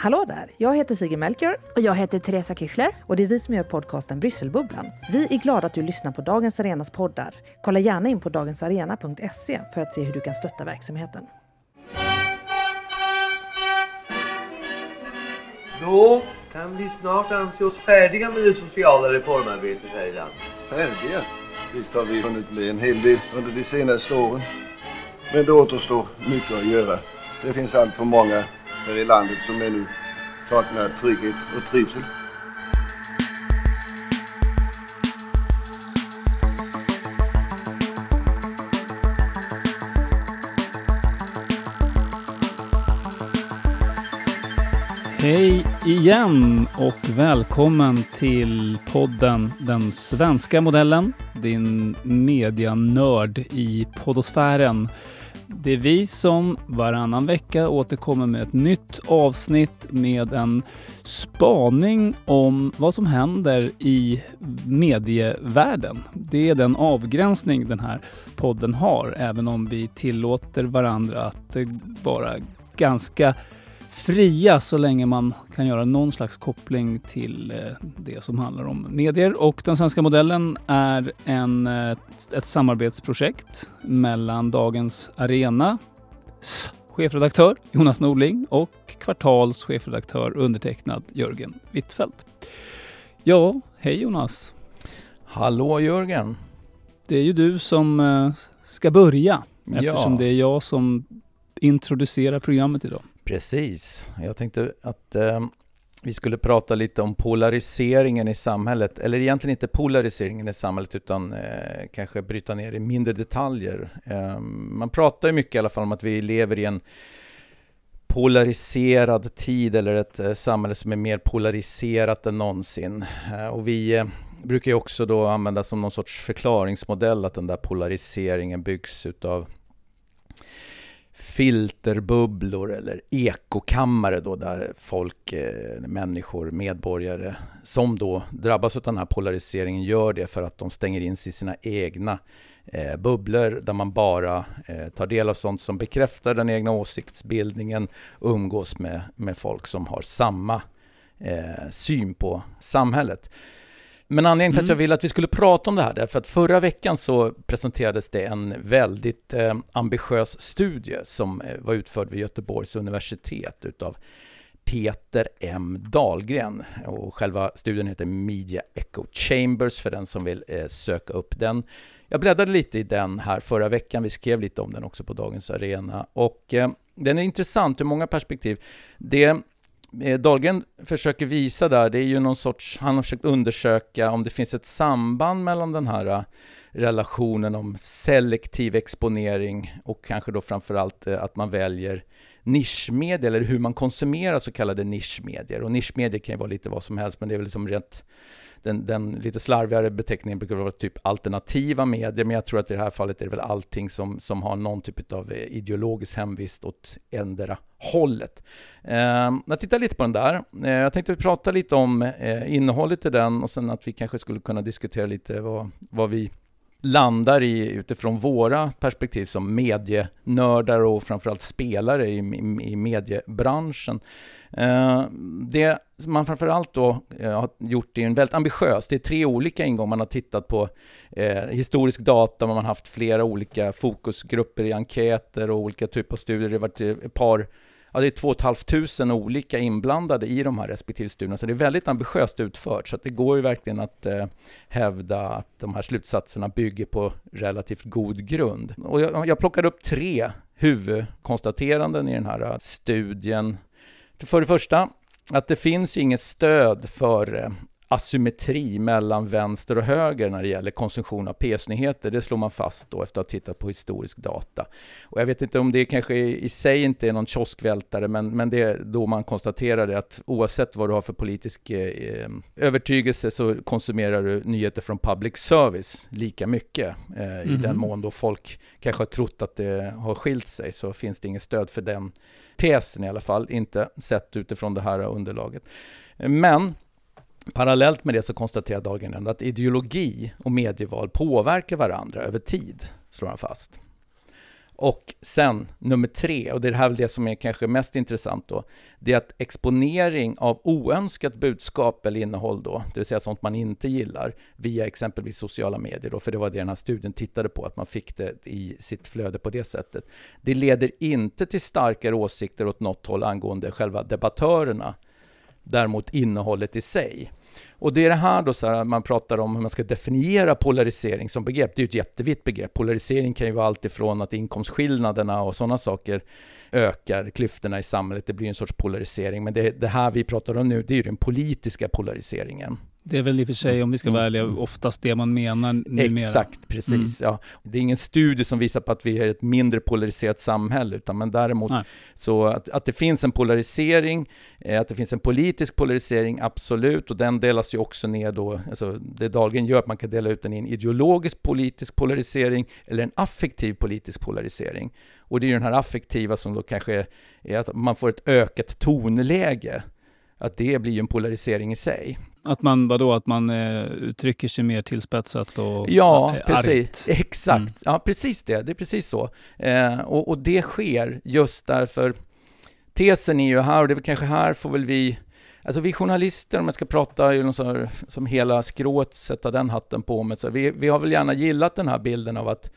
Hallå där! Jag heter Sigrid Melchior. Och jag heter Teresa Kychler. Och det är vi som gör podcasten Brysselbubblan. Vi är glada att du lyssnar på Dagens Arenas poddar. Kolla gärna in på dagensarena.se för att se hur du kan stötta verksamheten. Då kan vi snart anse oss färdiga med det sociala reformarbetet här i landet. Färdiga? Visst har vi hunnit bli en hel del under de senaste åren. Men det återstår mycket att göra. Det finns allt för många här i landet som ännu saknar trygghet och trivsel. Hej igen och välkommen till podden Den svenska modellen, din medianörd i podosfären. Det är vi som varannan vecka återkommer med ett nytt avsnitt med en spaning om vad som händer i medievärlden. Det är den avgränsning den här podden har, även om vi tillåter varandra att eh, vara ganska fria så länge man kan göra någon slags koppling till eh, det som handlar om medier. Och den svenska modellen är en, eh, ett samarbetsprojekt mellan Dagens Arenas chefredaktör Jonas Norling och Kvartals chefredaktör undertecknad Jörgen Wittfeldt. Ja, hej Jonas! Hallå Jörgen! Det är ju du som eh, ska börja eftersom Ja. det är jag som introducerar programmet idag. Precis. Jag tänkte att eh, vi skulle prata lite om polariseringen i samhället. Eller egentligen inte polariseringen i samhället utan eh, kanske bryta ner i mindre detaljer. Eh, man pratar ju mycket i alla fall om att vi lever i en polariserad tid eller ett eh, samhälle som är mer polariserat än någonsin. Eh, och vi eh, brukar ju också då använda som någon sorts förklaringsmodell att den där polariseringen byggs utav filterbubblor eller ekokammare då där folk, eh, människor, medborgare som då drabbas av den här polariseringen gör det för att de stänger in sig i sina egna eh, bubblor där man bara eh, tar del av sånt som bekräftar den egna åsiktsbildningen och umgås med, med folk som har samma eh, syn på samhället. Men anledningen till att jag Mm. ville att vi skulle prata om det här, därför att förra veckan så presenterades det en väldigt eh, ambitiös studie som eh, var utförd vid Göteborgs universitet utav Peter M Dahlgren och själva studien heter Media Echo Chambers för den som vill eh, söka upp den. Jag bläddrade lite i den här förra veckan, vi skrev lite om den också på Dagens Arena och eh, den är intressant ur många perspektiv. Det Eh, Dahlgren försöker visa där, det är ju någon sorts, han har försökt undersöka om det finns ett samband mellan den här eh, relationen om selektiv exponering och kanske då framförallt eh, att man väljer nischmedier eller hur man konsumerar så kallade nischmedier. Och nischmedier kan ju vara lite vad som helst, men det är väl liksom rent den, den lite slarvigare beteckningen brukar vara typ alternativa medier, men jag tror att i det här fallet är det väl allting som, som har någon typ av eh, ideologisk hemvist åt endera hållet. Eh, jag tittar lite på den där. Eh, jag tänkte prata lite om eh, innehållet i den och sen att vi kanske skulle kunna diskutera lite vad, vad vi landar i utifrån våra perspektiv som medienördar och framförallt spelare i, i, i mediebranschen. Eh, det man framförallt då eh, har gjort är en väldigt ambitiös, det är tre olika ingångar man har tittat på eh, historisk data, man har haft flera olika fokusgrupper i enkäter och olika typer av studier, det har varit ett par Ja, det är 2 500 olika inblandade i de här respektive studierna, så det är väldigt ambitiöst utfört. Så att det går ju verkligen att eh, hävda att de här slutsatserna bygger på relativt god grund. Och jag, jag plockade upp tre huvudkonstateranden i den här studien. För det första, att det finns inget stöd för eh, asymmetri mellan vänster och höger när det gäller konsumtion av PS-nyheter. Det slår man fast då efter att ha tittat på historisk data. Och jag vet inte om det kanske i sig inte är någon kioskvältare, men, men det är då man konstaterar det att oavsett vad du har för politisk eh, övertygelse så konsumerar du nyheter från public service lika mycket. Eh, I Mhm. den mån då folk kanske har trott att det har skilt sig så finns det inget stöd för den tesen i alla fall, inte sett utifrån det här underlaget. Men Parallellt med det så konstaterar Dahlgren ändå att ideologi och medieval påverkar varandra över tid, slår han fast. Och sen nummer tre, och det är här väl det som är kanske mest intressant då, det är att exponering av oönskat budskap eller innehåll då, det vill säga sånt man inte gillar, via exempelvis sociala medier då, för det var det den här studien tittade på, att man fick det i sitt flöde på det sättet. Det leder inte till starkare åsikter åt något håll angående själva debattörerna, däremot innehållet i sig. Och det är det här då så här, man pratar om hur man ska definiera polarisering som begrepp. Det är ju ett jättevitt begrepp. Polarisering kan ju vara allt ifrån att inkomstskillnaderna och sådana saker ökar klyftorna i samhället. Det blir en sorts polarisering. Men det, det här vi pratar om nu, det är ju den politiska polariseringen. Det är väl i och för sig, om vi ska vara ärliga, Mm. oftast det man menar numera. Exakt, precis. Ja. Det är ingen studie som visar på att vi är ett mindre polariserat samhälle, utan men däremot Nej. så att, att det finns en polarisering, eh, att det finns en politisk polarisering, absolut, och den delas ju också ner då, alltså det Dahlgren gör, att man kan dela ut den i en ideologisk politisk polarisering eller en affektiv politisk polarisering. Och det är ju den här affektiva som då kanske är, är att man får ett ökat tonläge, att det blir ju en polarisering i sig. Att man, vadå, att man eh, uttrycker sig mer tillspetsat och Ja, eh, precis. argt. Exakt. Mm. Ja, precis det. Det är precis så. Eh, och, och det sker just därför tesen är ju här, och det är väl kanske här får väl vi Alltså vi journalister, om jag ska prata här, som hela skrået, sätta den hatten på mig, så vi, vi har väl gärna gillat den här bilden av att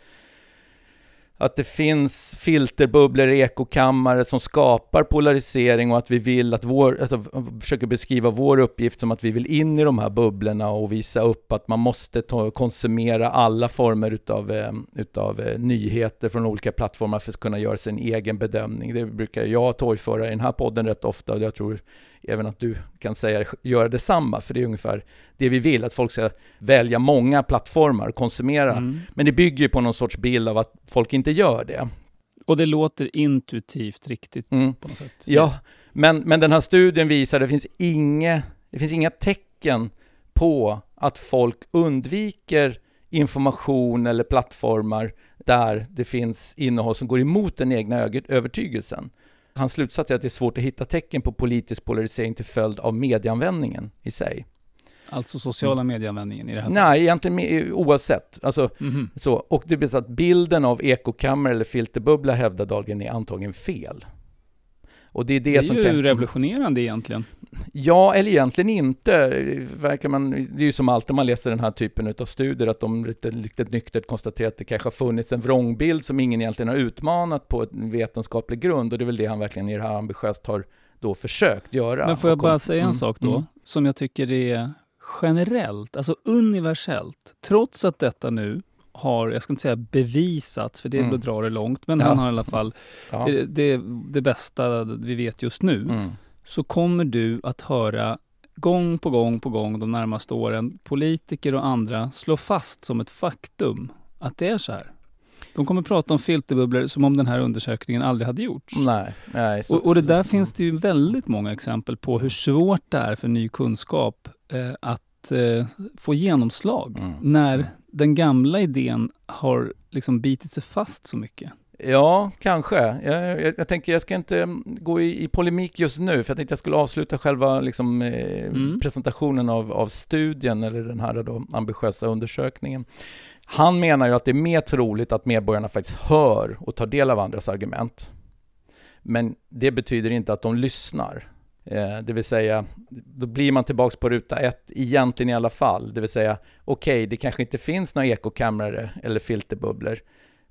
att det finns filterbubblor, ekokammare som skapar polarisering och att vi vill att vår, alltså försöker beskriva vår uppgift som att vi vill in i de här bubblorna och visa upp att man måste ta, konsumera alla former utav, eh, utav eh, nyheter från olika plattformar för att kunna göra sin egen bedömning. Det brukar jag torgföra i den här podden rätt ofta och jag tror även att du kan säga göra detsamma, för det är ungefär det vi vill, att folk ska välja många plattformar och konsumera. Mm. Men det bygger ju på någon sorts bild av att folk inte gör det. Och det låter intuitivt riktigt Mm. på något sätt. Ja, men, men den här studien visar att det finns, inge, det finns inga tecken på att folk undviker information eller plattformar där det finns innehåll som går emot den egna övertygelsen. Hans slutsats är att det är svårt att hitta tecken på politisk polarisering till följd av medieanvändningen i sig. Alltså sociala medieanvändningen i det här Nej, egentligen oavsett. Alltså, Mhm. så, och det blir så att bilden av ekokammer eller filterbubbla hävdar Dahlgren är antagligen fel. Och det är det, Det är som ju kan... revolutionerande egentligen. Ja, eller egentligen inte. Verkar man, det är ju som alltid man läser den här typen av studier, att de lite, lite nyktert konstaterar att det kanske har funnits en vrångbild som ingen egentligen har utmanat på en vetenskaplig grund. Och det är väl det han verkligen i det här ambitiöst har då försökt göra. Men får jag bara säga en Mm, sak då, mm. som jag tycker är generellt, alltså universellt, trots att detta nu har, jag ska inte säga bevisats, för det Mm. väl att dra det långt, men Ja. han har i alla fall, Ja. det, det, det bästa vi vet just nu, Mm. så kommer du att höra gång på gång på gång de närmaste åren politiker och andra slå fast som ett faktum att det är så här. De kommer prata om filterbubblor som om den här undersökningen aldrig hade gjorts. Nej, nej. så- Och, och det där så- finns det ju väldigt många exempel på hur svårt det är för ny kunskap eh, att eh, få genomslag Mm. när den gamla idén har liksom bitit sig fast så mycket. Ja, kanske. Jag, jag, jag tänker, jag ska inte mm, gå i, i polemik just nu, för jag tänkte jag skulle avsluta själva liksom, eh, Mm. presentationen av, av studien, eller den här då, ambitiösa undersökningen. Han menar ju att det är mer troligt att medborgarna faktiskt hör och tar del av andras argument. Men det betyder inte att de lyssnar. Eh, det vill säga, då blir man tillbaks på ruta ett, egentligen i alla fall. Det vill säga, okej, det kanske inte finns några ekokameror eller filterbubblor.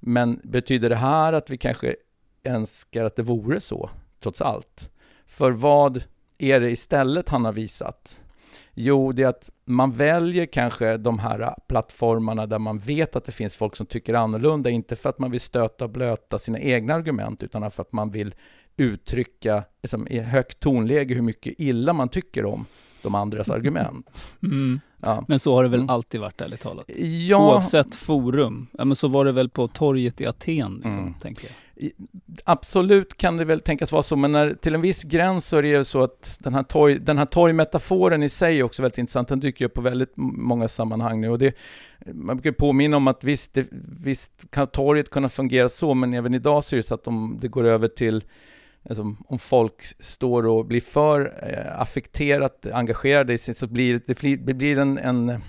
Men betyder det här att vi kanske önskar att det vore så, trots allt? För vad är det istället han har visat? Jo, det är att man väljer kanske de här plattformarna där man vet att det finns folk som tycker annorlunda, inte för att man vill stöta och blöta sina egna argument, utan för att man vill uttrycka liksom, i högt tonläge hur mycket illa man tycker om de andras argument. Ja. Men så har det väl Mm. alltid varit, ärligt talat. Ja, Oavsett forum. Ja, men så var det väl på torget i Aten, liksom, Mm. tänker jag. Absolut kan det väl tänkas vara så, men när, till en viss gräns så är det ju så att den här, torg, den här torgmetaforen i sig är också väldigt intressant. Den dyker upp på väldigt många sammanhang nu. Och det, man brukar påminna om att visst, det, visst kan torget kunna fungera så, men även idag så är det så att om det går över till Alltså, om folk står och blir för eh, affekterat engagerade i sig så blir det, det blir en, en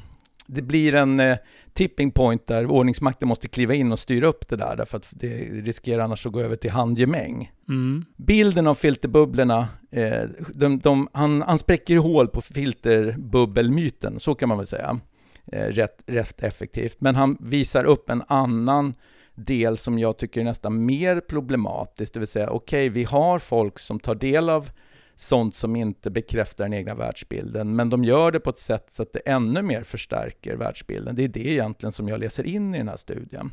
det blir en eh, tipping point där ordningsmakten måste kliva in och styra upp det där, därför att det riskerar annars att gå över till handgemäng. Mm. Bilden av filterbubblorna, eh, de, de, han, han spräcker hål på filterbubbelmyten, så kan man väl säga. Eh, rätt, rätt effektivt. Men han visar upp en annan del som jag tycker är nästan mer problematisk, det vill säga okej, okay, vi har folk som tar del av sånt som inte bekräftar den egna världsbilden, men de gör det på ett sätt så att det ännu mer förstärker världsbilden. Det är det egentligen som jag läser in i den här studien.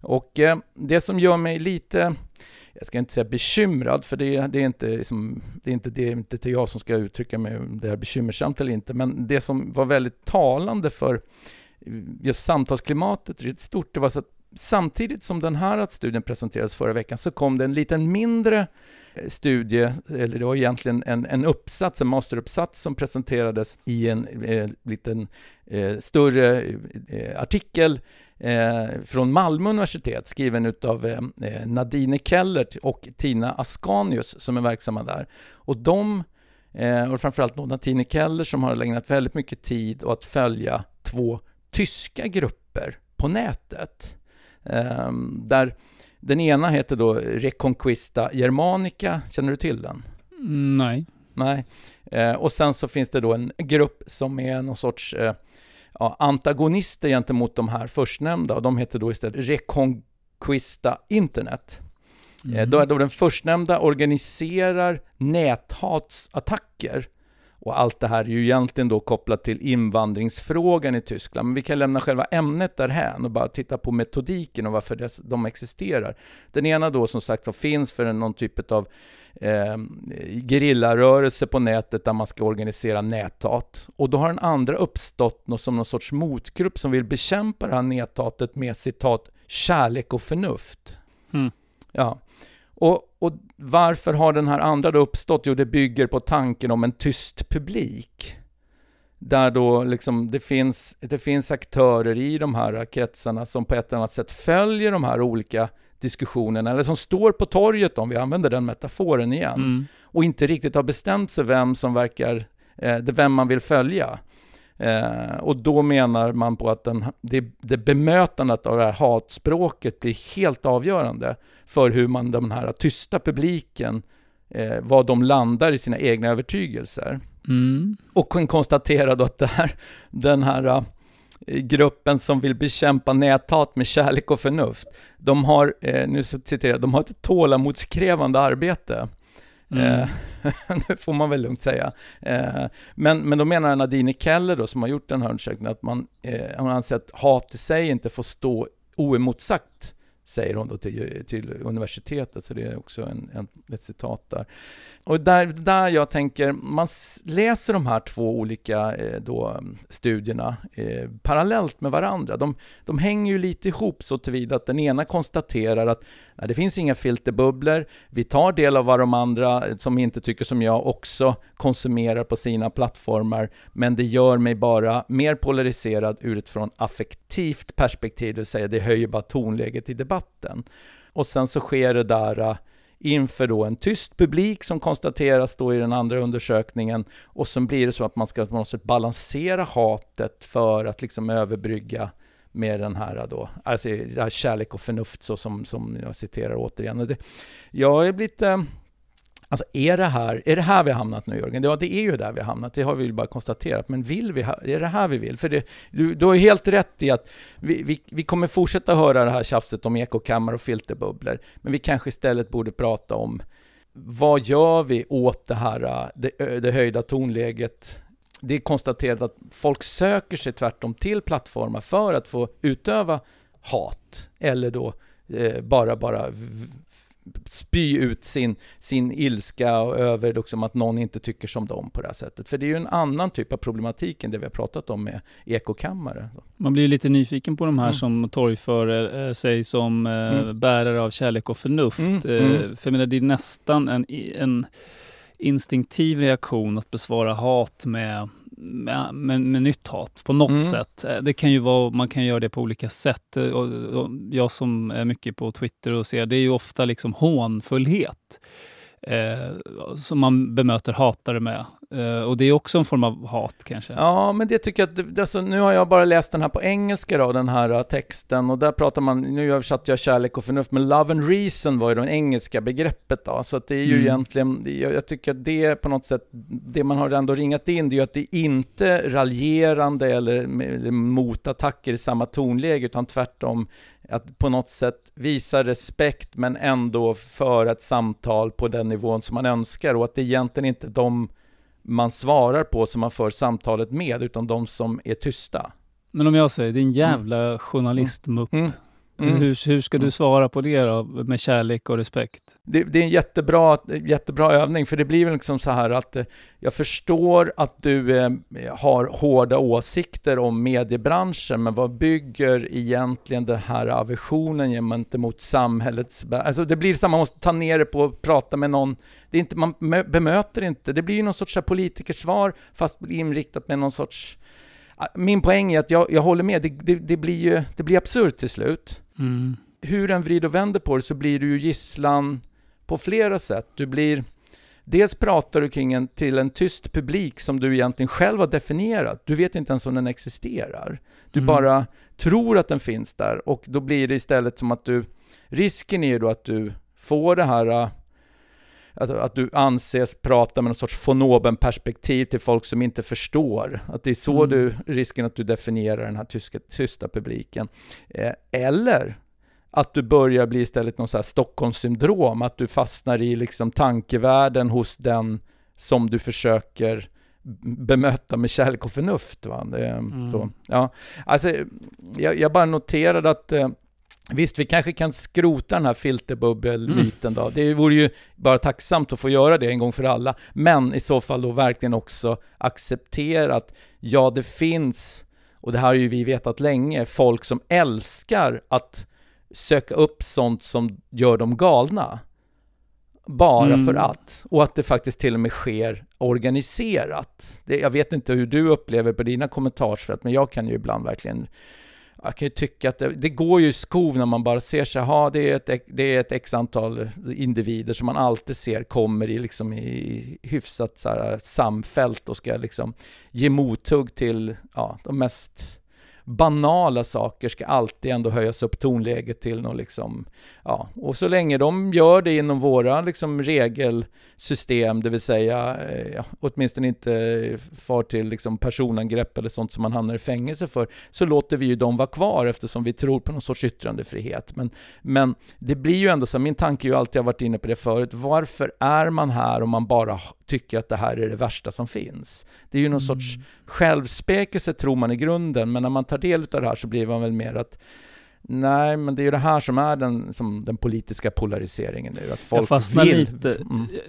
Och eh, det som gör mig lite, jag ska inte säga bekymrad, för det, det är, inte, liksom, det är inte det, inte till jag som ska uttrycka mig om det är bekymmersamt eller inte, men det som var väldigt talande för just samtalsklimatet i stort, det var så att samtidigt som den här studien presenterades förra veckan så kom det en liten mindre eh, studie, eller det var egentligen en, en uppsats, en masteruppsats som presenterades i en eh, liten eh, större eh, artikel eh, från Malmö universitet skriven av eh, eh, Nadine Kellert och Tina Ascanius som är verksamma där. Och de, eh, och framförallt Nadine Keller som har ägnat väldigt mycket tid åt att följa två tyska grupper på nätet. Um, där den ena heter då Reconquista Germanica, känner du till den? Mm, nej. Nej. Uh, och sen så finns det då en grupp som är någon sorts uh, ja, antagonister gentemot de här förstnämnda, och de heter då istället Reconquista Internet. Mm. Uh, då, då den förstnämnda organiserar näthatsattacker och allt det här är ju egentligen då kopplat till invandringsfrågan i Tyskland. Men vi kan lämna själva ämnet därhän och bara titta på metodiken och varför de existerar. Den ena då som sagt så finns för någon typ av eh, gerillarörelse på nätet där man ska organisera näthat. Och då har den andra uppstått något som någon sorts motgrupp som vill bekämpa det här näthatet med citat kärlek och förnuft. Mm. Ja. Och, och, varför har den här andra då uppstått? Jo, det bygger på tanken om en tyst publik. Där då liksom det finns, det finns aktörer i de här kretsarna som på ett eller annat sätt följer de här olika diskussionerna, eller som står på torget om vi använder den metaforen igen, mm. och inte riktigt har bestämt sig vem som verkar, eh, vem man vill följa. Eh, och då menar man på att den, det, det bemötandet av det här hatspråket blir helt avgörande för hur man, den här tysta publiken, eh, vad de landar i sina egna övertygelser. Mm. Och kan konstatera då att här, den här uh, gruppen som vill bekämpa näthat med kärlek och förnuft, de har, eh, nu citerar jag, de har ett tålamodskrävande arbete. Mm. Eh, det får man väl lugnt säga. Eh, men, men då menar Nadine Keller då, som har gjort den här undersökningen, att man, eh, hon anser att hat i sig inte får stå oemotsagt säger hon då till, till universitetet, så det är också en, en, ett citat där. Och där, där jag tänker, man läser de här två olika eh, då, studierna eh, parallellt med varandra. De, de hänger ju lite ihop så tillvida att den ena konstaterar att det finns inga filterbubblor, vi tar del av vad de andra eh, som inte tycker som jag också konsumerar på sina plattformar, men det gör mig bara mer polariserad ur ett från affektivt perspektiv, det vill säga det höjer bara tonläget i debatten. Och sen så sker det där eh, inför då en tyst publik som konstateras då i den andra undersökningen och så blir det så att man ska på något sätt balansera hatet för att liksom överbrygga med den här då, alltså här kärlek och förnuft så som, som jag citerar återigen. Det, jag är lite Alltså är det här, är det här vi har hamnat nu Jörgen? Ja, det är ju där vi har hamnat, det har vi ju bara konstaterat. Men vill vi, är det här vi vill? För det, du, du har ju helt rätt i att vi, vi, vi kommer fortsätta höra det här tjafset om ekokammare och filterbubblor. Men vi kanske istället borde prata om vad gör vi åt det här, äh, det, äh, det höjda tonläget? Det är konstaterat att folk söker sig tvärtom till plattformar för att få utöva hat eller då eh, bara, bara spy ut sin, sin ilska över liksom att någon inte tycker som dem på det här sättet. För det är ju en annan typ av problematik än det vi har pratat om med ekokammare. Man blir lite nyfiken på de här mm. som torgför eh, sig som eh, mm. bärare av kärlek och förnuft. Mm. Eh, mm. för jag menar, det är nästan en, en instinktiv reaktion att besvara hat med med, med, med nytt hat på något mm. sätt. Eh, det kan ju vara, man kan göra det på olika sätt. Eh, och, och jag som är mycket på Twitter och ser, det är ju ofta liksom hånfullhet eh, som man bemöter hatare med. Eh, och det är också en form av hat kanske. Ja, men det tycker jag att, alltså, nu har jag bara läst den här på engelska då, den här uh, texten, och där pratar man, nu översatte jag kärlek och förnuft, men love and reason var ju det engelska begreppet då, så att det är ju Mm. egentligen, jag, jag tycker att det på något sätt, det man har ändå ringat in, det är ju att det är inte raljerande eller motattacker i samma tonläge, utan tvärtom att på något sätt visa respekt men ändå föra ett samtal på den nivån som man önskar och att det egentligen inte är de man svarar på som man för samtalet med, utan de som är tysta. Men om jag säger, din jävla journalistmupp. Mm. Mm. Hur, hur ska du svara på det då, med kärlek och respekt? Det, det är en jättebra, jättebra övning, för det blir väl liksom så här att eh, jag förstår att du eh, har hårda åsikter om mediebranschen, men vad bygger egentligen den här aversionen gentemot samhällets... Alltså det blir så man måste ta ner det på och prata med någon. Det är inte, man mö- bemöter inte, det blir ju någon sorts politikersvar, fast inriktat med någon sorts... Ah, Min poäng är att jag, jag håller med, det, det, det blir ju det blir absurt till slut Mm. hur en vrider och vänder på det så blir du ju gisslan på flera sätt. Du blir, dels pratar du kring en, till en tyst publik som du egentligen själv har definierat. Du vet inte ens om den existerar. Du Mm. bara tror att den finns där och då blir det istället som att du, risken är ju då att du får det här äh, att, att du anses prata med någon sorts von perspektiv till folk som inte förstår. Att det är så Mm. du, risken att du definierar den här tyska, tysta publiken. Eh, eller att du börjar bli istället någon så här Stockholmssyndrom, att du fastnar i liksom tankevärlden hos den som du försöker bemöta med kärlek och förnuft. Va? Det, Mm. så, ja. alltså, jag, jag bara noterade att eh, Visst, vi kanske kan skrota den här filterbubbelmyten då. Det vore ju bara tacksamt att få göra det en gång för alla. Men i så fall då verkligen också acceptera att ja, det finns, och det här har ju vi vetat länge, folk som älskar att söka upp sånt som gör dem galna. Bara Mm. för att. Och att det faktiskt till och med sker organiserat. Det, jag vet inte hur du upplever på dina kommentarsfält, men jag kan ju ibland verkligen jag kan ju tycka att det, det går ju i skov när man bara ser sig, "Ha, det är, ett, det är ett x antal individer som man alltid ser kommer i, liksom i hyfsat så här, samfällt och ska liksom ge mothugg till ja, de mest banala saker ska alltid ändå höjas upp tonläget till något liksom, ja, och så länge de gör det inom våra liksom regelsystem, det vill säga eh, ja, åtminstone inte far till liksom personangrepp eller sånt som man hamnar i fängelse för, så låter vi ju dem vara kvar eftersom vi tror på någon sorts yttrandefrihet. Men, men det blir ju ändå så, min tanke är ju alltid, jag har varit inne på det förut, varför är man här om man bara tycker att det här är det värsta som finns? Det är ju någon sorts självspäkelse tror man i grunden, men när man tar del av det här så blir man väl mer att Nej, men det är ju det här som är den, som den politiska polariseringen nu, att folk jag fastnar vill... lite,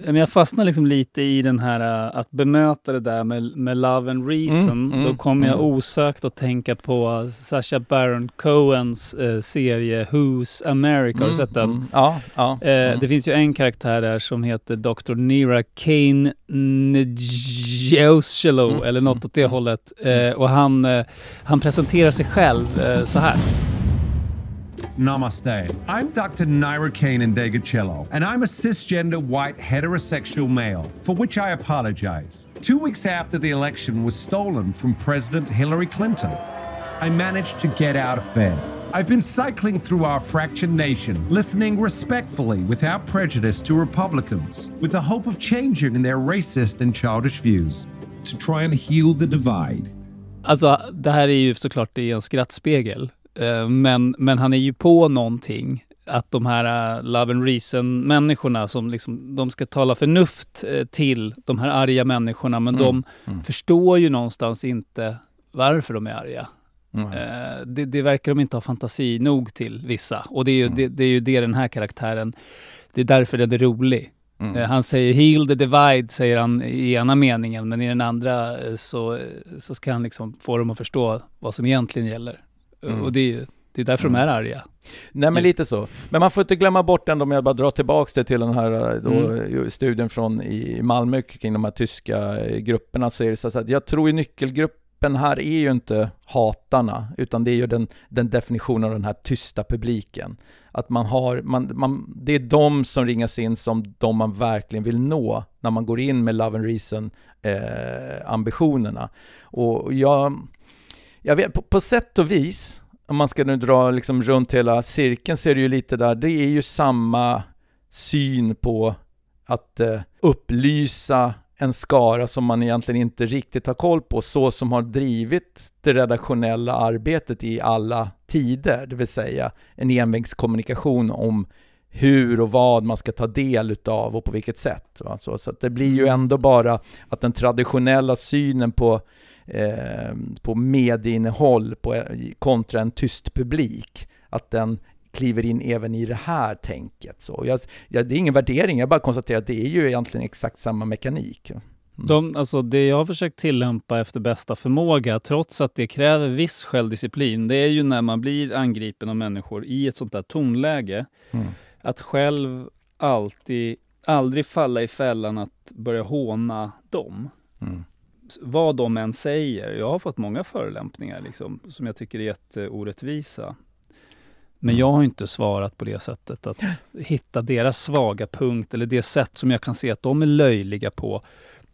Mm. jag fastnar liksom lite i den här äh, att bemöta det där med, med love and reason. Mm, mm, Då kommer jag mm. osökt att tänka på Sacha Baron Cohens eh, serie Who's America. Har du sett den? Mm. Ja, ja. Eh, mm. Det finns ju en karaktär där som heter Dr. Nira Kane Njoselo, Mm. eller något åt det hållet. Eh, och han, han presenterar sig själv så här. Namaste. I'm Dr. Naira Kane Ndegecello, and I'm a cisgender white heterosexual male, for which I apologize. Two weeks after the election was stolen from President Hillary Clinton, I managed to get out of bed. I've been cycling through our fractured nation, listening respectfully without prejudice to Republicans, with the hope of changing their racist and childish views, to try and heal the divide. Alltså det här är ju såklart det en skrattspegel. Eh, men, men han är ju på någonting. Att de här uh, Love and Reason-människorna som liksom, de ska tala förnuft eh, till de här arga människorna, men Mm, de mm. förstår ju någonstans inte varför de är arga. Mm. Eh, det, det verkar de inte ha fantasi nog till, vissa. Och det är ju, Mm. det, det är ju det den här karaktären, det är därför den är rolig. Mm. Eh, Han säger heal the divide, säger han i ena meningen, men i den andra eh, så, så ska han liksom få dem att förstå vad som egentligen gäller. Mm. Och det det är därför Mm. de är arga. Nej men lite så. Men man får inte glömma bort ändå, om jag bara drar tillbaks det till den här eh, då, Mm. studien från i Malmö kring de här tyska eh, grupperna, så är det så att jag tror i nyckelgrupp gruppen här är ju inte hatarna, utan det är ju den, den definitionen av den här tysta publiken. Att man har, man, man, det är de som ringas in som de man verkligen vill nå när man går in med Love and Reason eh. Och jag, jag vet, på, på sätt och vis, om man ska nu dra liksom runt hela cirkeln, så är det ju lite där, det är ju samma syn på att eh, upplysa en skara som man egentligen inte riktigt har koll på, så som har drivit det redaktionella arbetet i alla tider, det vill säga en envägskommunikation om hur och vad man ska ta del utav och på vilket sätt. Så, så det blir ju ändå bara att den traditionella synen på, eh, på medieinnehåll på, kontra en tyst publik, att den kliver in även i det här tänket. Så jag, jag, det är ingen värdering, jag bara konstaterar att det är ju egentligen exakt samma mekanik. Mm. De, alltså det jag har försökt tillämpa efter bästa förmåga, trots att det kräver viss självdisciplin, det är ju när man blir angripen av människor i ett sånt där tonläge, mm. att själv alltid, aldrig falla i fällan att börja håna dem. Mm. Vad de än säger. Jag har fått många förolämpningar liksom, som jag tycker är jätteorättvisa. Men jag har inte svarat på det sättet, att hitta deras svaga punkt eller det sätt som jag kan se att de är löjliga på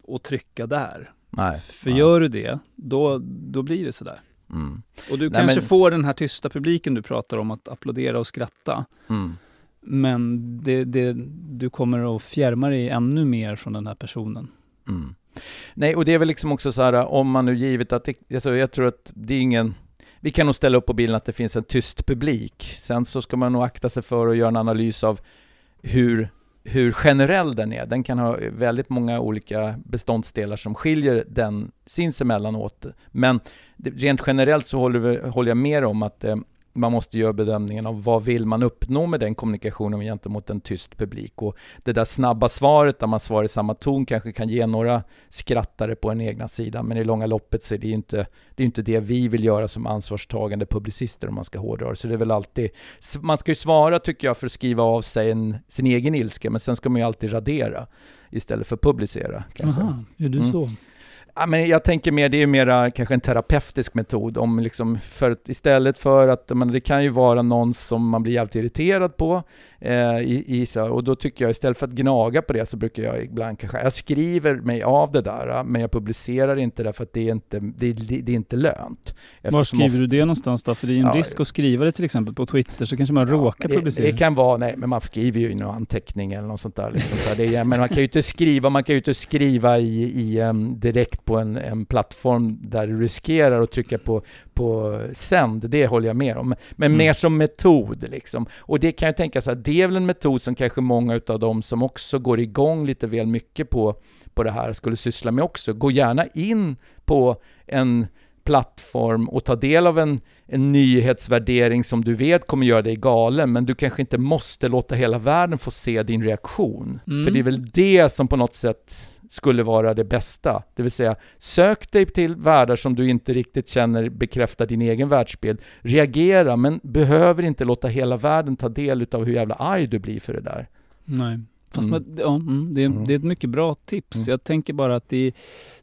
och trycka där. Nej, För nej. gör du det, då, då blir det sådär. Mm. Och du nej, kanske men... får den här tysta publiken du pratar om att applådera och skratta. Mm. Men det, det, du kommer att fjärma dig ännu mer från den här personen. Mm. Nej, och det är väl liksom också så här, om man nu givet att, det, alltså jag tror att det är ingen vi kan nog ställa upp på bilden att det finns en tyst publik. Sen så ska man nog akta sig för att göra en analys av hur, hur generell den är. Den kan ha väldigt många olika beståndsdelar som skiljer den sinsemellan åt. Men rent generellt så håller, håller jag med om att eh, man måste göra bedömningen av vad vill man uppnå med den kommunikationen gentemot en tyst publik. Och det där snabba svaret där man svarar i samma ton kanske kan ge några skrattare på den egna sidan, men i långa loppet så är det ju inte det, är inte det vi vill göra som ansvarstagande publicister om man ska hårdra det. Så det är väl alltid, man ska ju svara tycker jag för att skriva av sig en, sin egen ilska, men sen ska man ju alltid radera istället för publicera. Jaha, är du mm. Ja, men jag tänker mer, det är mer kanske en terapeutisk metod. Om liksom för, istället för att, men det kan ju vara någon som man blir jävligt irriterad på. Eh, i, i, så, och då tycker jag istället för att gnaga på det så brukar jag ibland kanske, jag skriver mig av det där men jag publicerar inte det för att det är inte, det, det är inte lönt. Var skriver ofta, du det någonstans då? För det är ju en ja, risk att skriva det till exempel på Twitter så kanske man ja, råkar det, publicera. Det kan vara, nej men man skriver ju i någon anteckning eller något sånt där. Liksom, så det är, men man kan ju inte skriva, man kan ju inte skriva i, i um, direkt på en, en plattform där du riskerar att trycka på, på sänd, det håller jag med om. Men mm. mer som metod liksom. Och det kan jag tänka så här, det är väl en metod som kanske många utav dem som också går igång lite väl mycket på, på det här skulle syssla med också. Gå gärna in på en plattform och ta del av en, en nyhetsvärdering som du vet kommer göra dig galen, men du kanske inte måste låta hela världen få se din reaktion. Mm. För det är väl det som på något sätt skulle vara det bästa. Det vill säga, sök dig till världar som du inte riktigt känner bekräftar din egen världsbild. Reagera, men behöver inte låta hela världen ta del av hur jävla arg du blir för det där. Nej. Fast mm. man, ja, mm, det, är, mm. det är ett mycket bra tips. Mm. Jag tänker bara att det,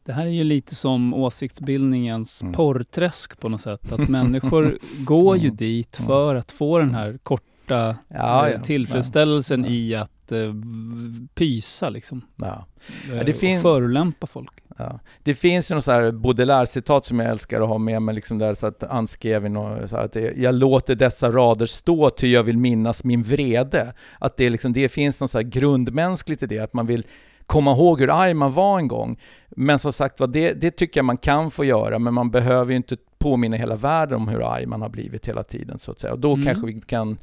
det här är ju lite som åsiktsbildningens mm. porrträsk på något sätt. Att människor går ju dit för att få den här korta ja, ja, tillfredsställelsen ja, i att eh, pysa liksom. Ja. Eh, det fin- och förolämpa folk. Det finns ju något så här Baudelaire-citat som jag älskar att ha med mig, liksom där så att han skrev något, så att det, jag låter dessa rader stå ty jag vill minnas min vrede. Att det, liksom, det finns något så här grundmänskligt i det, att man vill komma ihåg hur arg man var en gång. Men som sagt det, det tycker jag man kan få göra, men man behöver ju inte påminna hela världen om hur arg man har blivit hela tiden så att säga. Och då mm. kanske vi kan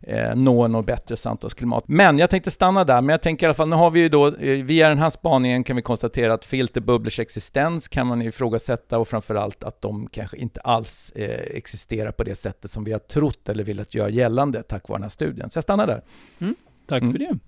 eh, nå något bättre samtalsklimat. Men jag tänkte stanna där, men jag tänker i alla fall, nu har vi ju då, eh, via den här spaningen kan vi konstatera att filterbubblors existens kan man ifrågasätta och framförallt att de kanske inte alls eh, existerar på det sättet som vi har trott eller velat göra gällande tack vare den här studien. Så jag stannar där. Mm. Tack mm. för det.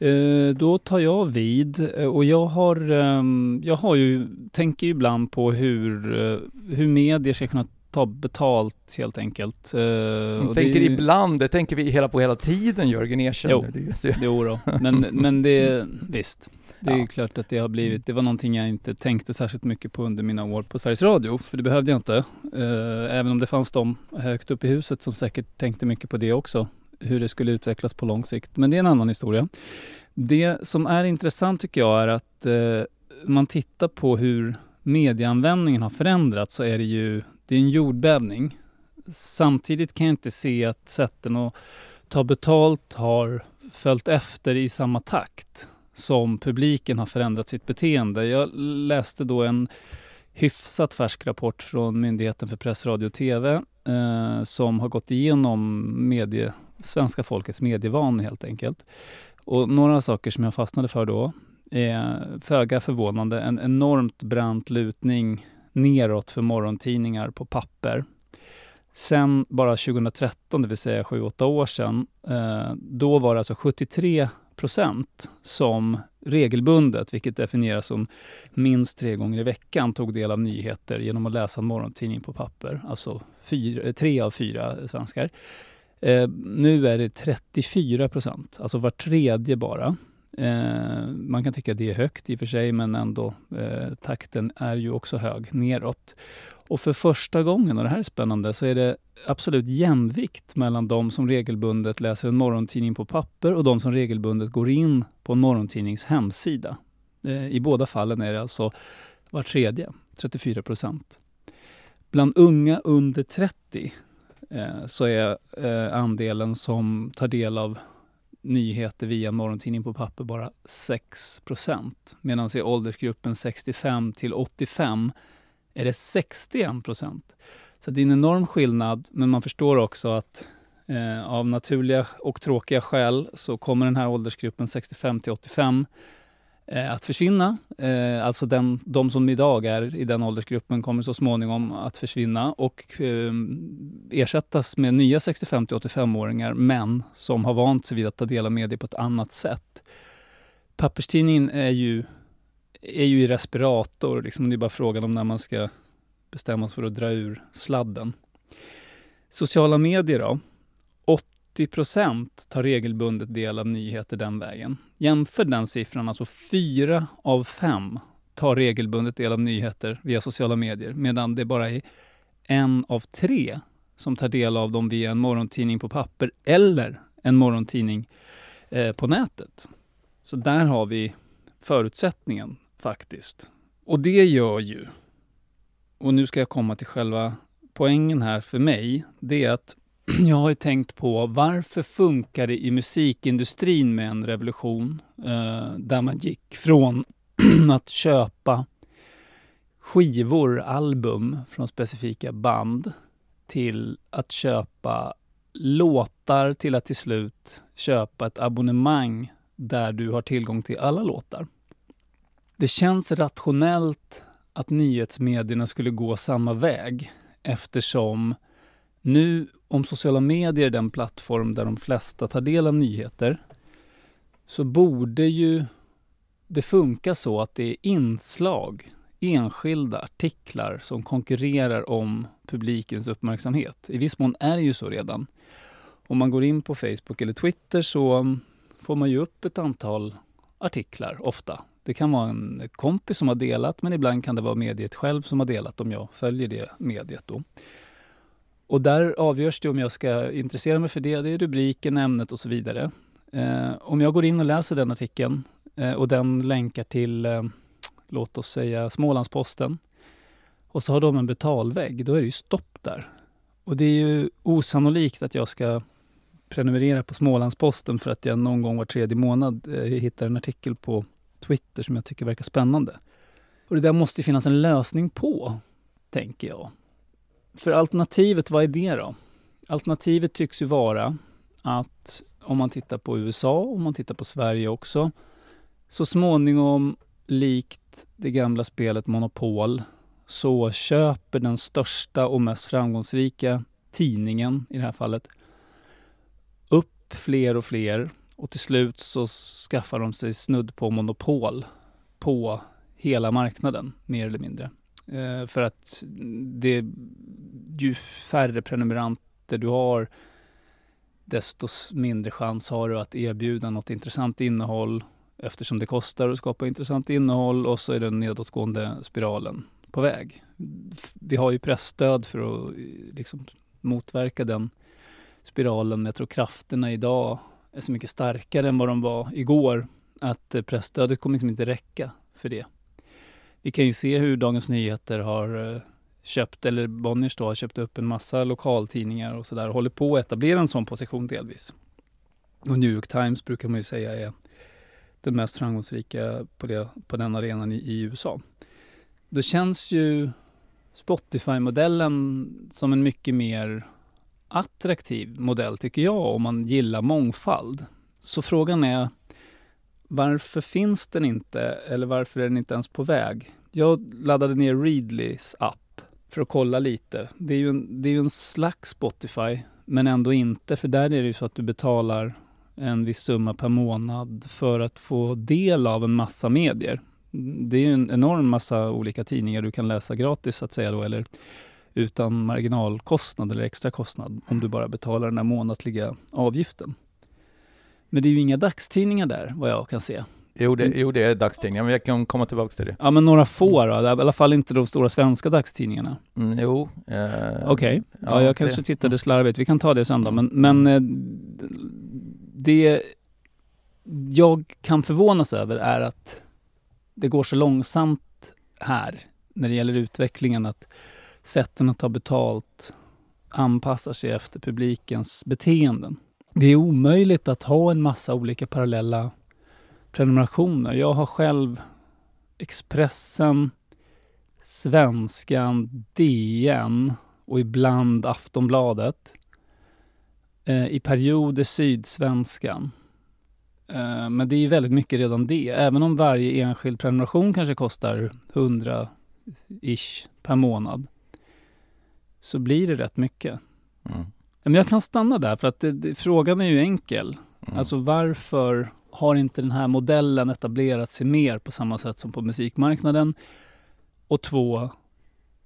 Eh, då tar jag vid eh, och jag har, eh, jag har ju, tänker ibland på hur, eh, hur medier ska kunna ta betalt helt enkelt. Jag tänker det, ibland, det tänker vi hela på hela tiden Jörgen, erkänn Jo, det, jo då. Men, men det, visst. Det är Ja. klart att det har blivit, det var någonting jag inte tänkte särskilt mycket på under mina år på Sveriges Radio, för det behövde jag inte. Även om det fanns de högt upp i huset som säkert tänkte mycket på det också, hur det skulle utvecklas på lång sikt. Men det är en annan historia. Det som är intressant tycker jag är att eh, man tittar på hur medieanvändningen har förändrats så är det ju, det är en jordbävning. Samtidigt kan jag inte se att sätten att ta betalt har följt efter i samma takt som publiken har förändrat sitt beteende. Jag läste då en hyfsat färsk rapport från Myndigheten för press, radio och TV eh, som har gått igenom medie, svenska folkets medievan helt enkelt. Och några saker som jag fastnade för då är föga förvånande en enormt brant lutning neråt för morgontidningar på papper. Sen bara 2013, det vill säga 7-8 år sedan, eh, då var det alltså 73 procent som regelbundet, vilket definieras som minst tre gånger i veckan, tog del av nyheter genom att läsa en morgontidning på papper. Alltså fyra, eh, tre av fyra svenskar. Eh, nu är det 34 procent, alltså var tredje bara. Eh, man kan tycka det är högt i och för sig, men ändå eh, takten är ju också hög neråt. Och för första gången, och det här är spännande, så är det absolut jämvikt mellan de som regelbundet läser en morgontidning på papper och de som regelbundet går in på en morgontidnings hemsida. Eh, I båda fallen är det alltså var tredje, 34 procent. Bland unga under 30 Eh, så är eh, andelen som tar del av nyheter via morgontidning på papper bara 6. Medan i åldersgruppen 65 till 85 är det 61 procent. Så det är en enorm skillnad, men man förstår också att eh, av naturliga och tråkiga skäl så kommer den här åldersgruppen 65 till 85 Eh, att försvinna. Eh, alltså den, de som idag är i den åldersgruppen kommer så småningom att försvinna och eh, ersättas med nya 65-85-åringar, män som har vant sig vid att ta del av medier på ett annat sätt. Papperstidningen är ju är ju i respirator. Liksom det är bara frågan om när man ska bestämma sig för att dra ur sladden. Sociala medier då? 80 tar regelbundet del av nyheter den vägen. Jämför den siffran, alltså fyra av fem tar regelbundet del av nyheter via sociala medier, medan det bara är en av tre som tar del av dem via en morgontidning på papper eller en morgontidning eh, på nätet. Så där har vi förutsättningen faktiskt. Och det gör ju, och nu ska jag komma till själva poängen här för mig, det är att jag har ju tänkt på varför funkar det i musikindustrin med en revolution eh, där man gick från att köpa skivor, album från specifika band till att köpa låtar till att till slut köpa ett abonnemang där du har tillgång till alla låtar. Det känns rationellt att nyhetsmedierna skulle gå samma väg eftersom nu, om sociala medier är den plattform där de flesta tar del av nyheter, så borde ju det funka så att det är inslag, enskilda artiklar som konkurrerar om publikens uppmärksamhet. I viss mån är det ju så redan. Om man går in på Facebook eller Twitter så får man ju upp ett antal artiklar ofta. Det kan vara en kompis som har delat, men ibland kan det vara mediet själv som har delat om jag följer det mediet då. Och där avgörs det om jag ska intressera mig för det. Det är rubriken, ämnet och så vidare. Eh, om jag går in och läser den artikeln eh, och den länkar till, eh, låt oss säga Smålandsposten och så har de en betalvägg, då är det ju stopp där. Och det är ju osannolikt att jag ska prenumerera på Smålandsposten för att jag någon gång var tredje månad eh, hittar en artikel på Twitter som jag tycker verkar spännande. Och det där måste ju finnas en lösning på, tänker jag. För alternativet, vad är det då? Alternativet tycks ju vara att om man tittar på USA, och om man tittar på Sverige också, så småningom, likt det gamla spelet Monopol, så köper den största och mest framgångsrika tidningen, i det här fallet, upp fler och fler och till slut så skaffar de sig snudd på monopol på hela marknaden, mer eller mindre. Eh, för att det, ju färre prenumeranter du har, desto mindre chans har du att erbjuda något intressant innehåll eftersom det kostar att skapa intressant innehåll och så är den nedåtgående spiralen på väg. Vi har ju pressstöd för att eh, liksom motverka den spiralen, men jag tror krafterna idag är så mycket starkare än vad de var igår, att eh, pressstödet kommer liksom inte räcka för det. Vi kan ju se hur Dagens Nyheter har eh, köpt, eller Bonniers då, har köpt upp en massa lokaltidningar och sådär och håller på att etablera en sån position delvis. Och New York Times brukar man ju säga är den mest framgångsrika på, det, på den arenan i, i USA. Då känns ju Spotify-modellen som en mycket mer attraktiv modell tycker jag om man gillar mångfald. Så frågan är varför finns den inte eller varför är den inte ens på väg? Jag laddade ner Readlys app för att kolla lite. Det är ju en, det är en slags Spotify men ändå inte för där är det ju så att du betalar en viss summa per månad för att få del av en massa medier. Det är ju en enorm massa olika tidningar du kan läsa gratis så att säga då, eller utan marginalkostnad eller extra kostnad om du bara betalar den här månatliga avgiften. Men det är ju inga dagstidningar där vad jag kan se. Jo det, jo, det är dagstidningar, men jag kan komma tillbaka till det. Ja, men några få då? I alla fall inte de stora svenska dagstidningarna. Mm, jo. Eh, Okej, okay. ja, ja, jag kanske det. tittade slarvigt. Vi kan ta det sen då. Men, men eh, det jag kan förvånas över är att det går så långsamt här när det gäller utvecklingen att sätten att ta betalt anpassar sig efter publikens beteenden. Det är omöjligt att ha en massa olika parallella prenumerationer. Jag har själv Expressen, Svenskan, DN och ibland Aftonbladet. Eh, I perioder Sydsvenskan. Eh, men det är väldigt mycket redan det. Även om varje enskild prenumeration kanske kostar 100-ish per månad så blir det rätt mycket. Mm. Men jag kan stanna där för att det, det, frågan är ju enkel. Mm. Alltså varför har inte den här modellen etablerat sig mer på samma sätt som på musikmarknaden? Och två,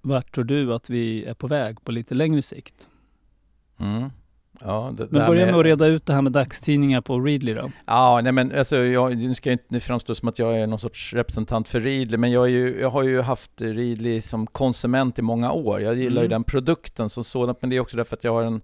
vart tror du att vi är på väg på lite längre sikt? Mm. Ja, det, men börja med, med att reda ut det här med dagstidningar på Readly då. Ja, nej men alltså, jag, nu ska jag inte framstå som att jag är någon sorts representant för Readly, men jag, ju, jag har ju haft Readly som konsument i många år. Jag gillar mm. ju den produkten som sådant, men det är också därför att jag har en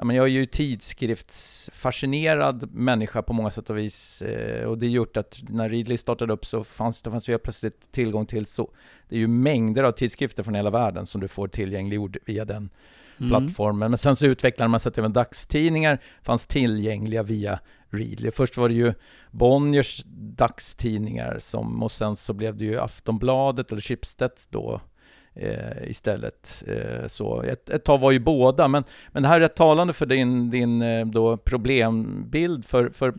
Ja, men jag är ju tidskriftsfascinerad människa på många sätt och vis. Eh, och det har gjort att när Readly startade upp så fanns det fanns ju plötsligt tillgång till så. Det är ju mängder av tidskrifter från hela världen som du får tillgängliggjord via den mm. plattformen. Men sen så utvecklade man så att även dagstidningar fanns tillgängliga via Readly. Först var det ju Bonniers dagstidningar som, och sen så blev det ju Aftonbladet eller Schibsted då eh, istället. Eh, så ett, ett tag var ju båda, men, men det här är rätt talande för din, din eh, då problembild, för, för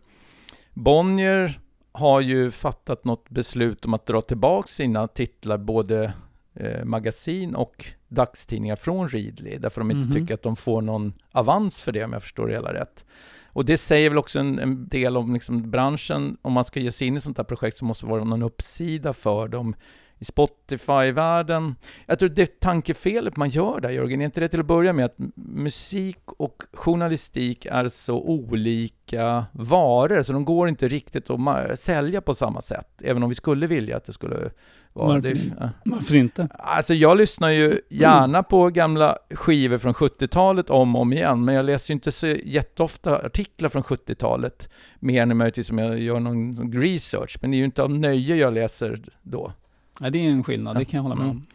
Bonnier har ju fattat något beslut om att dra tillbaka sina titlar, både eh, magasin och dagstidningar från Readly, därför de inte mm -hmm. tycker att de får någon avans för det, om jag förstår det hela rätt. Och det säger väl också en, en del om liksom branschen, om man ska ge sig in i sånt här projekt så måste det vara någon uppsida för dem i Spotify-världen. Jag tror det tankefelet man gör där Jörgen, är inte det till att börja med att musik och journalistik är så olika varor, så de går inte riktigt att sälja på samma sätt, även om vi skulle vilja att det skulle vara Varför, det. Ja. Varför inte? Alltså jag lyssnar ju gärna på gamla skivor från 70-talet om och om igen, men jag läser ju inte så jätteofta artiklar från 70-talet, mer än möjligtvis om jag gör någon research, men det är ju inte av nöje jag läser då. Ja, det är en skillnad, det kan jag hålla med om. Mm.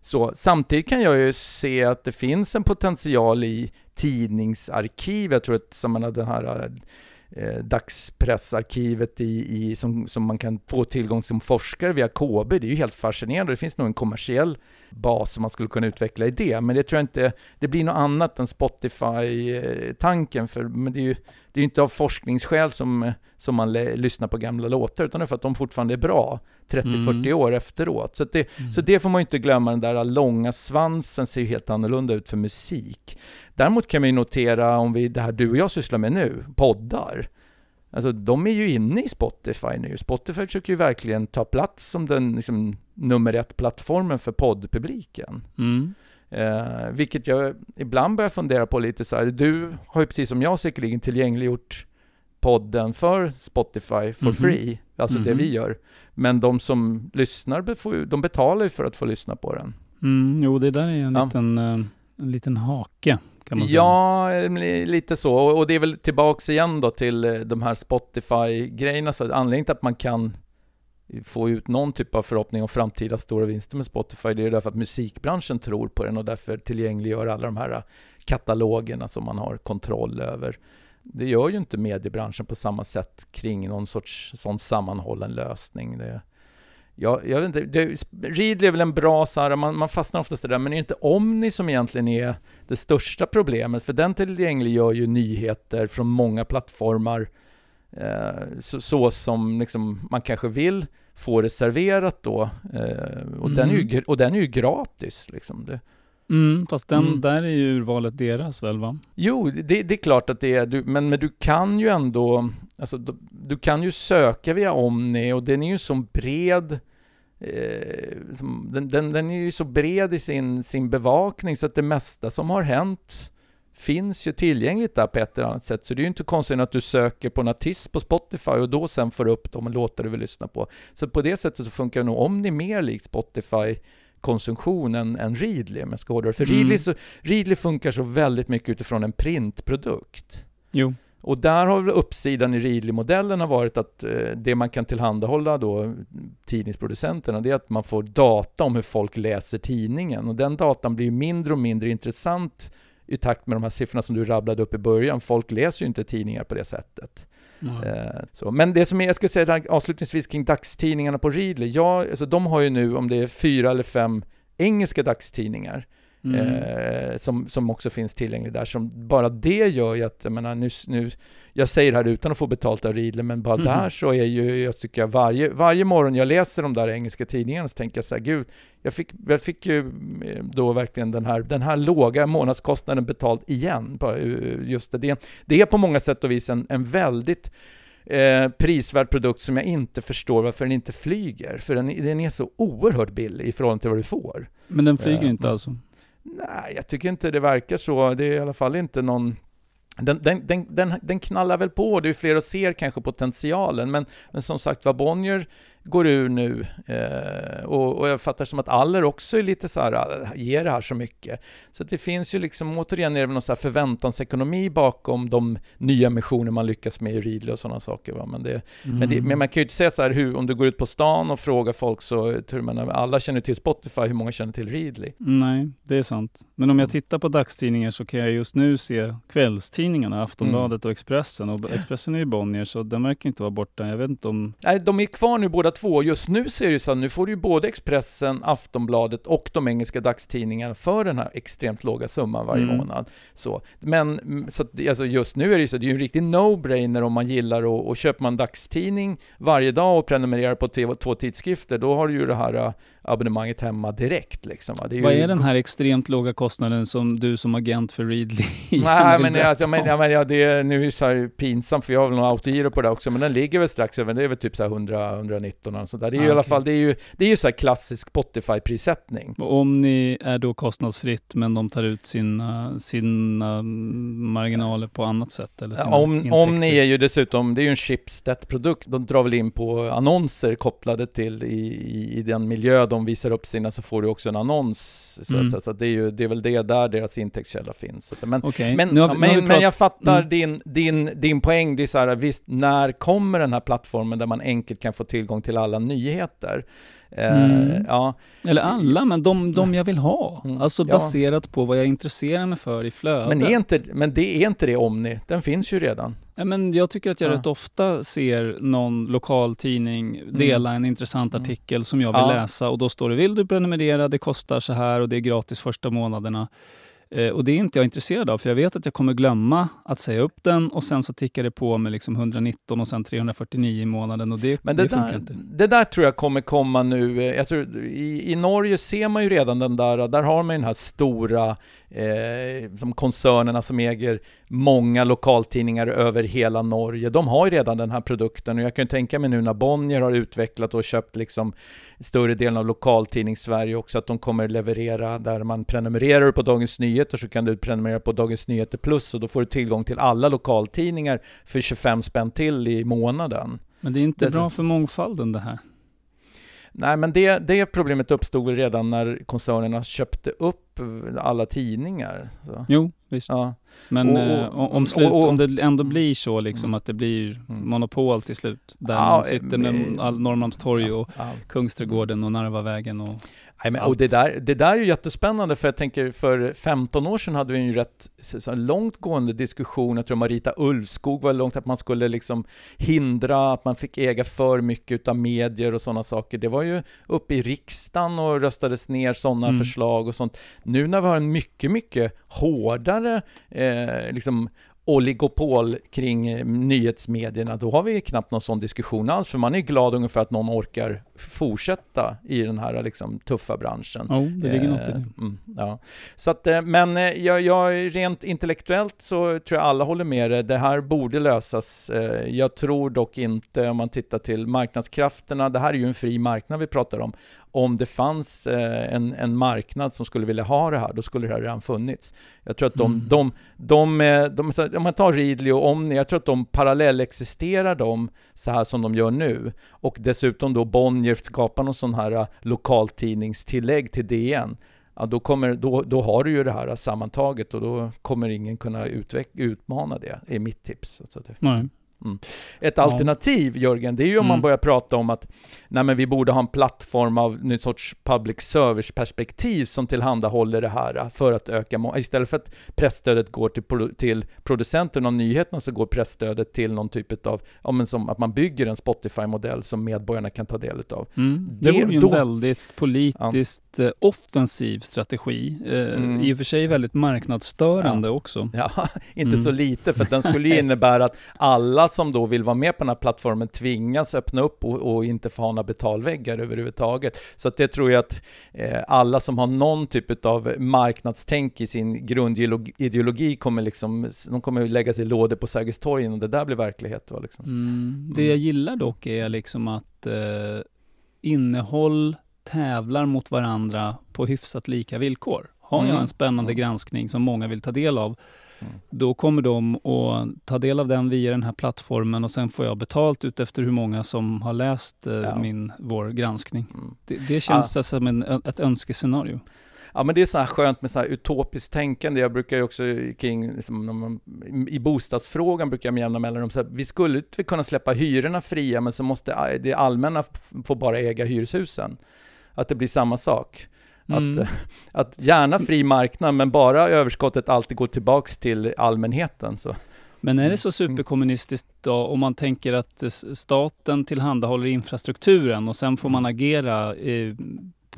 Så, samtidigt kan jag ju se att det finns en potential i tidningsarkiv. Jag tror att som man hade den här eh, dagspressarkivet i, i, som, som man kan få tillgång till som forskare via KB. Det är ju helt fascinerande. Det finns nog en kommersiell bas som man skulle kunna utveckla i det. Men det tror jag inte, det blir något annat än Spotify-tanken. För men det är ju det är inte av forskningsskäl som, som man lyssnar på gamla låtar, utan det är för att de fortfarande är bra 30-40 mm. år efteråt. Så det, mm. så det får man ju inte glömma, den där långa svansen ser ju helt annorlunda ut för musik. Däremot kan man ju notera, om vi, det här du och jag sysslar med nu, poddar, Alltså de är ju inne i Spotify nu. Spotify försöker ju verkligen ta plats som den liksom, nummer ett-plattformen för poddpubliken. Mm. Eh, vilket jag ibland börjar fundera på lite så här, du har ju precis som jag säkerligen tillgängliggjort podden för Spotify for Mhm. free, alltså det Mhm. vi gör. Men de som lyssnar, de betalar ju för att få lyssna på den. Mm, jo, det där är en, Ja. liten, eh, en liten hake kan man säga. Ja, lite så. Och det är väl tillbaks igen då till eh, de här Spotify-grejerna. Så anledningen till att man kan få ut någon typ av förhoppning om framtida stora vinster med Spotify, det är därför att musikbranschen tror på den och därför tillgängliggör alla de här eh, katalogerna som man har kontroll över. Det gör ju inte mediebranschen på samma sätt kring någon sorts sån sammanhållen lösning. Det, Ja, jag vet inte, det, Readly är väl en bra så här, man, man fastnar oftast det där, men det är inte Omni som egentligen är det största problemet, för den tillgängliggör ju nyheter från många plattformar, eh, så, så som liksom man kanske vill få det serverat då, eh, och, den är ju, Mm. och den är ju gratis. Liksom. Det, Mm, fast den, Mm. där är ju urvalet deras väl va? Jo, det, det är klart att det är, du, men, men du kan ju ändå, alltså du, du kan ju söka via Omni och den är ju så bred, eh, som, den, den, den är ju så bred i sin, sin bevakning så att det mesta som har hänt finns ju tillgängligt där på ett eller annat sätt. Så det är ju inte konstigt att du söker på en artist på Spotify och då sen får upp de låtar du vill lyssna på. Så på det sättet så funkar nog Omni mer likt Spotify konsumtion än, än Readly om jag ska hårdra det. För Mm. Readly, så, Readly funkar så väldigt mycket utifrån en printprodukt. Jo. Och där har väl uppsidan i Readly-modellen har varit att eh, det man kan tillhandahålla då tidningsproducenterna, det är att man får data om hur folk läser tidningen. Och den datan blir ju mindre och mindre intressant i takt med de här siffrorna som du rabblade upp i början. Folk läser ju inte tidningar på det sättet. Eh, så. Men det som jag ska säga avslutningsvis kring dagstidningarna på Readly, ja, alltså de har ju nu, om det är fyra eller fem engelska dagstidningar, Mm. eh, som, som också finns tillgänglig där. Som bara det gör ju att, jag menar, nu, nu, jag säger det här utan att få betalt av Readly, men bara Mhm. där så är ju, jag tycker jag varje, varje morgon jag läser de där engelska tidningarna så tänker jag så här, gud, jag fick, jag fick ju eh, då verkligen den här, den här låga månadskostnaden betald igen. Eh, Just det. det, det är på många sätt och vis en, en väldigt eh, prisvärd produkt som jag inte förstår varför den inte flyger. För den, den är så oerhört billig i förhållande till vad du får. Men den flyger Eh, inte mm. alltså? Nej, jag tycker inte det verkar så. Det är i alla fall inte någon... Den, den, den, den, den knallar väl på, det är fler och ser kanske potentialen, men, men som sagt var, Bonnier går ur nu eh, och, och jag fattar som att Aller också är lite så här, ah, ger det här så mycket. Så det finns ju liksom, återigen är det någon så här förväntansekonomi bakom de nya missioner man lyckas med i Readly och sådana saker. Va? Men, det, men, det, Mm. men man kan ju inte säga så här, hur, om du går ut på stan och frågar folk så, man, alla känner till Spotify, hur många känner till Readly? Nej, det är sant. Men om Mm. jag tittar på dagstidningar så kan jag just nu se kvällstidningarna, Aftonbladet och Expressen. Och Expressen är ju Bonnier, så den verkar inte vara borta. Jag vet inte om... Nej, de är kvar nu båda två. Just nu ser det ju så att nu får du ju både Expressen, Aftonbladet och de engelska dagstidningarna för den här extremt låga summan varje Mm. månad. Så, men mm, så att, alltså just nu är det ju så, det är ju en riktig no-brainer om man gillar och, och köper man dagstidning varje dag och prenumererar på två, två tidskrifter, då har du ju det här äh, abonnemanget hemma direkt liksom. är Vad ju är den här extremt låga kostnaden som du som agent för Readly Nej men, alltså, men, ja, men ja, det är nu är det så här pinsamt för jag har väl någon autogiro på det också, men den ligger väl strax över, det är väl typ så här 100, 119 eller sånt där. Det är ju Ah, i alla fall, det är ju, det är ju så här klassisk Spotify-prissättning. Om ni är då kostnadsfritt men de tar ut sina, sina marginaler på annat sätt? Eller sina Om, intäkter. om ni är ju dessutom, det är ju en Schibsted-produkt, de drar väl in på annonser kopplade till i, i, i den miljö de visar upp sina, så får du också en annons. Så, Mm. så att det, är ju, det är väl det där deras intäktskälla finns. Så men, Okej, Men, vi- men, men jag fattar Mm. din, din, din poäng. Det är så här, visst, när kommer den här plattformen där man enkelt kan få tillgång till alla nyheter? Eh, Mm. ja, Eller alla, men de, de jag vill ha. Mm. Alltså Ja. baserat på vad jag intresserar mig för i flödet. men, är inte, men det är inte det Omni, den finns ju redan. Ja, men jag tycker att jag Ja. rätt ofta ser någon lokal tidning dela en intressant Mm. artikel som jag vill Ja. läsa och då står det vill du prenumerera, det kostar så här och det är gratis första månaderna. Eh, och det är inte jag intresserad av för jag vet att jag kommer glömma att säga upp den och sen så tickar det på med liksom 119 och sen 349 i månaden och det, Men det, funkar där, inte. det där tror jag kommer komma nu. eh, Jag tror, i, I Norge ser man ju redan den där, där har man ju den här stora eh, som koncernerna som äger många lokaltidningar över hela Norge, de har ju redan den här produkten och jag kan tänka mig nu när Bonnier har utvecklat och köpt liksom större delen av lokaltidnings-Sverige också, att de kommer leverera där man prenumererar på Dagens Nyheter så kan du prenumerera på Dagens Nyheter Plus och då får du tillgång till alla lokaltidningar för 25 spänn till i månaden. Men det är inte Det är bra så- för mångfalden det här. Nej, men det, det problemet uppstod väl redan när koncernerna köpte upp alla tidningar. Så. Jo, visst. Ja. Men Och- och- eh, om, slut, och- om det ändå blir så liksom Mm. att det blir Mm. monopol till slut. Där Ja, man sitter med eh, Norrmalmstorg och Ja. Kungsträdgården och Narvavägen och Nej, men, och det där, det där är ju jättespännande för jag tänker för 15 år sedan hade vi en rätt så, långtgående diskussion, jag tror Marita Ulvskog var långt att man skulle liksom hindra att man fick äga för mycket utav medier och sådana saker. Det var ju uppe i riksdagen och röstades ner sådana Mm. förslag och sånt. Nu när vi har en mycket, mycket hårdare eh, liksom oligopol kring eh, nyhetsmedierna, då har vi knappt någon sån diskussion alls, för man är glad ungefär att någon orkar fortsätta i den här liksom, tuffa branschen. Jo, det ligger något i Eh, det. Mm, ja. Så att, eh, men eh, jag, jag, rent intellektuellt så tror jag alla håller med det. Det här borde lösas. Eh, Jag tror dock inte, om man tittar till marknadskrafterna, det här är ju en fri marknad vi pratar om. Om det fanns eh, en, en marknad som skulle vilja ha det här, då skulle det här redan funnits. Jag tror att de, Mm. de, de, eh, de, så- om man tar Readly och Omni, jag tror att de parallellexisterar de så här som de gör nu. Och dessutom då Bonnier skapar någon sån här eh, lokaltidningstillägg till DN. Ja, då, kommer, då, då har du ju det här sammantaget och då kommer ingen kunna utveck- utmana det, är mitt tips. Så att det, Nej. ett Ja. alternativ, Jörgen, det är ju om man Mm. börjar prata om att nej, men vi borde ha en plattform av någon sorts public service-perspektiv som tillhandahåller det här för att öka, istället för att pressstödet går till, produ- till producenten av nyheterna så går pressstödet till någon typ av, ja, men som att man bygger en Spotify-modell som medborgarna kan ta del utav. Mm. Det, Det- vore ju en då- väldigt politiskt eh, offensiv strategi. Eh, Mm. I och för sig väldigt marknadsstörande också. Ja, inte Mm. så lite, för den skulle ju innebära att alla som då vill vara med på den här plattformen tvingas öppna upp och, och inte få ha några betalväggar överhuvudtaget. Så att det tror jag att eh, alla som har någon typ av marknadstänk i sin grundideologi kommer liksom, de kommer lägga sig i lådor på Sergels torg innan det där blir verklighet. Va, liksom. Mm. Det jag gillar dock är liksom att eh, innehåll tävlar mot varandra på hyfsat lika villkor. Har jag Mm. en spännande Mm. granskning som många vill ta del av. då kommer de att ta del av den via den här plattformen och sen får jag betalt ut efter hur många som har läst eh, Ja. min, vår granskning. Mm. Det, det känns alltså som en, ett önskescenario. Ja men det är så här skönt med så här utopiskt tänkande. Jag brukar ju också kring, liksom, man, i bostadsfrågan brukar jag med jämna mellanrum säga, vi skulle inte kunna släppa hyrorna fria, men så måste det allmänna få bara äga hyreshusen. Att det blir samma sak. Mm. Att, att gärna fri marknad, men bara överskottet alltid går tillbaks till allmänheten. Så. Men är Mm. det så superkommunistiskt då om man tänker att staten tillhandahåller infrastrukturen och sen får man Mm. agera eh,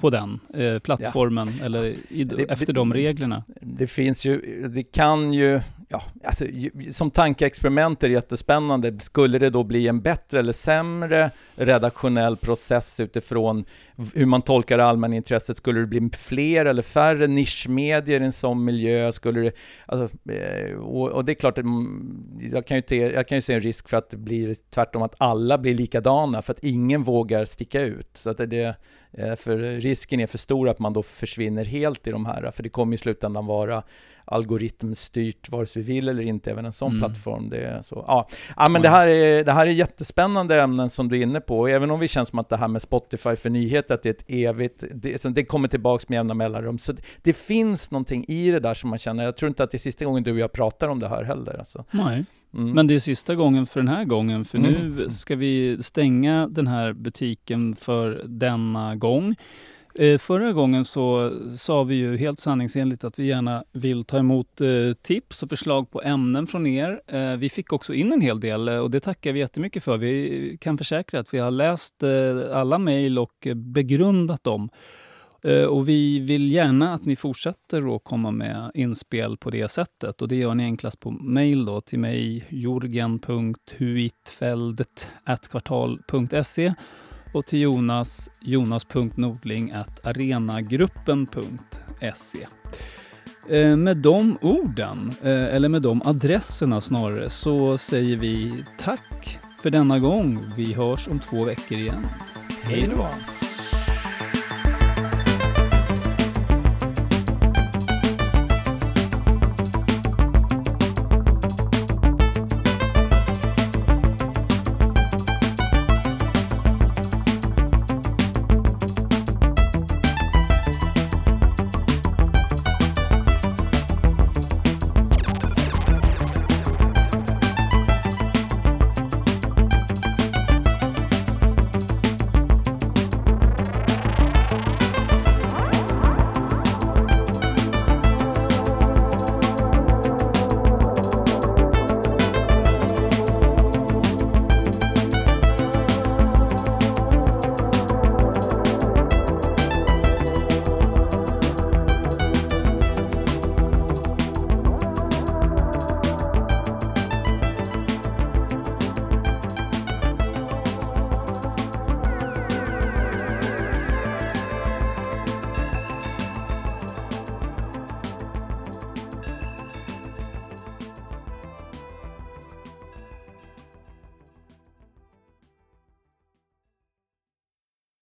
på den eh, plattformen eller i, Det- efter det- de reglerna? Det finns ju, det kan ju, ja, alltså, som tankeexperiment är det jättespännande. Skulle det då bli en bättre eller sämre redaktionell process utifrån hur man tolkar allmänintresset? Skulle det bli fler eller färre nischmedier i en sån miljö? Skulle det, alltså, eh, och, och det är klart, mm, jag kan, ju te, jag kan ju se en risk för att det blir tvärtom att alla blir likadana, för att ingen vågar sticka ut. Så att det, för risken är för stor att man då försvinner helt i de här, för det kommer i slutändan vara algoritmstyrt vare sig vi vill eller inte, även en sån Mm. plattform. Det är så. Ja. ja, men det här, är, det här är jättespännande ämnen som du är inne på, även om vi känns som att det här med Spotify för nyheter, att det är ett evigt, det, det kommer tillbaks med jämna mellanrum. Så det, det finns någonting i det där som man känner, jag tror inte att det är sista gången du och jag pratar om det här heller. Alltså. Nej, Mm. men det är sista gången för den här gången för Mm. nu ska vi stänga den här butiken för denna gång. Eh, förra gången så sa vi ju helt sanningsenligt att vi gärna vill ta emot eh, tips och förslag på ämnen från er. Eh, vi fick också in en hel del eh, och det tackar vi jättemycket för. Vi kan försäkra att vi har läst eh, alla mejl och begrundat dem. Eh, Och vi vill gärna att ni fortsätter att komma med inspel på det sättet. Och det gör ni enklast på mejl då till mig, jorgen.huitfeldt.kvartal.se och till Jonas, jonas.nordling.arenagruppen.se. Eh, med de orden, eh, eller med de adresserna snarare, så säger vi tack för denna gång. Vi hörs om två veckor igen. Hej då!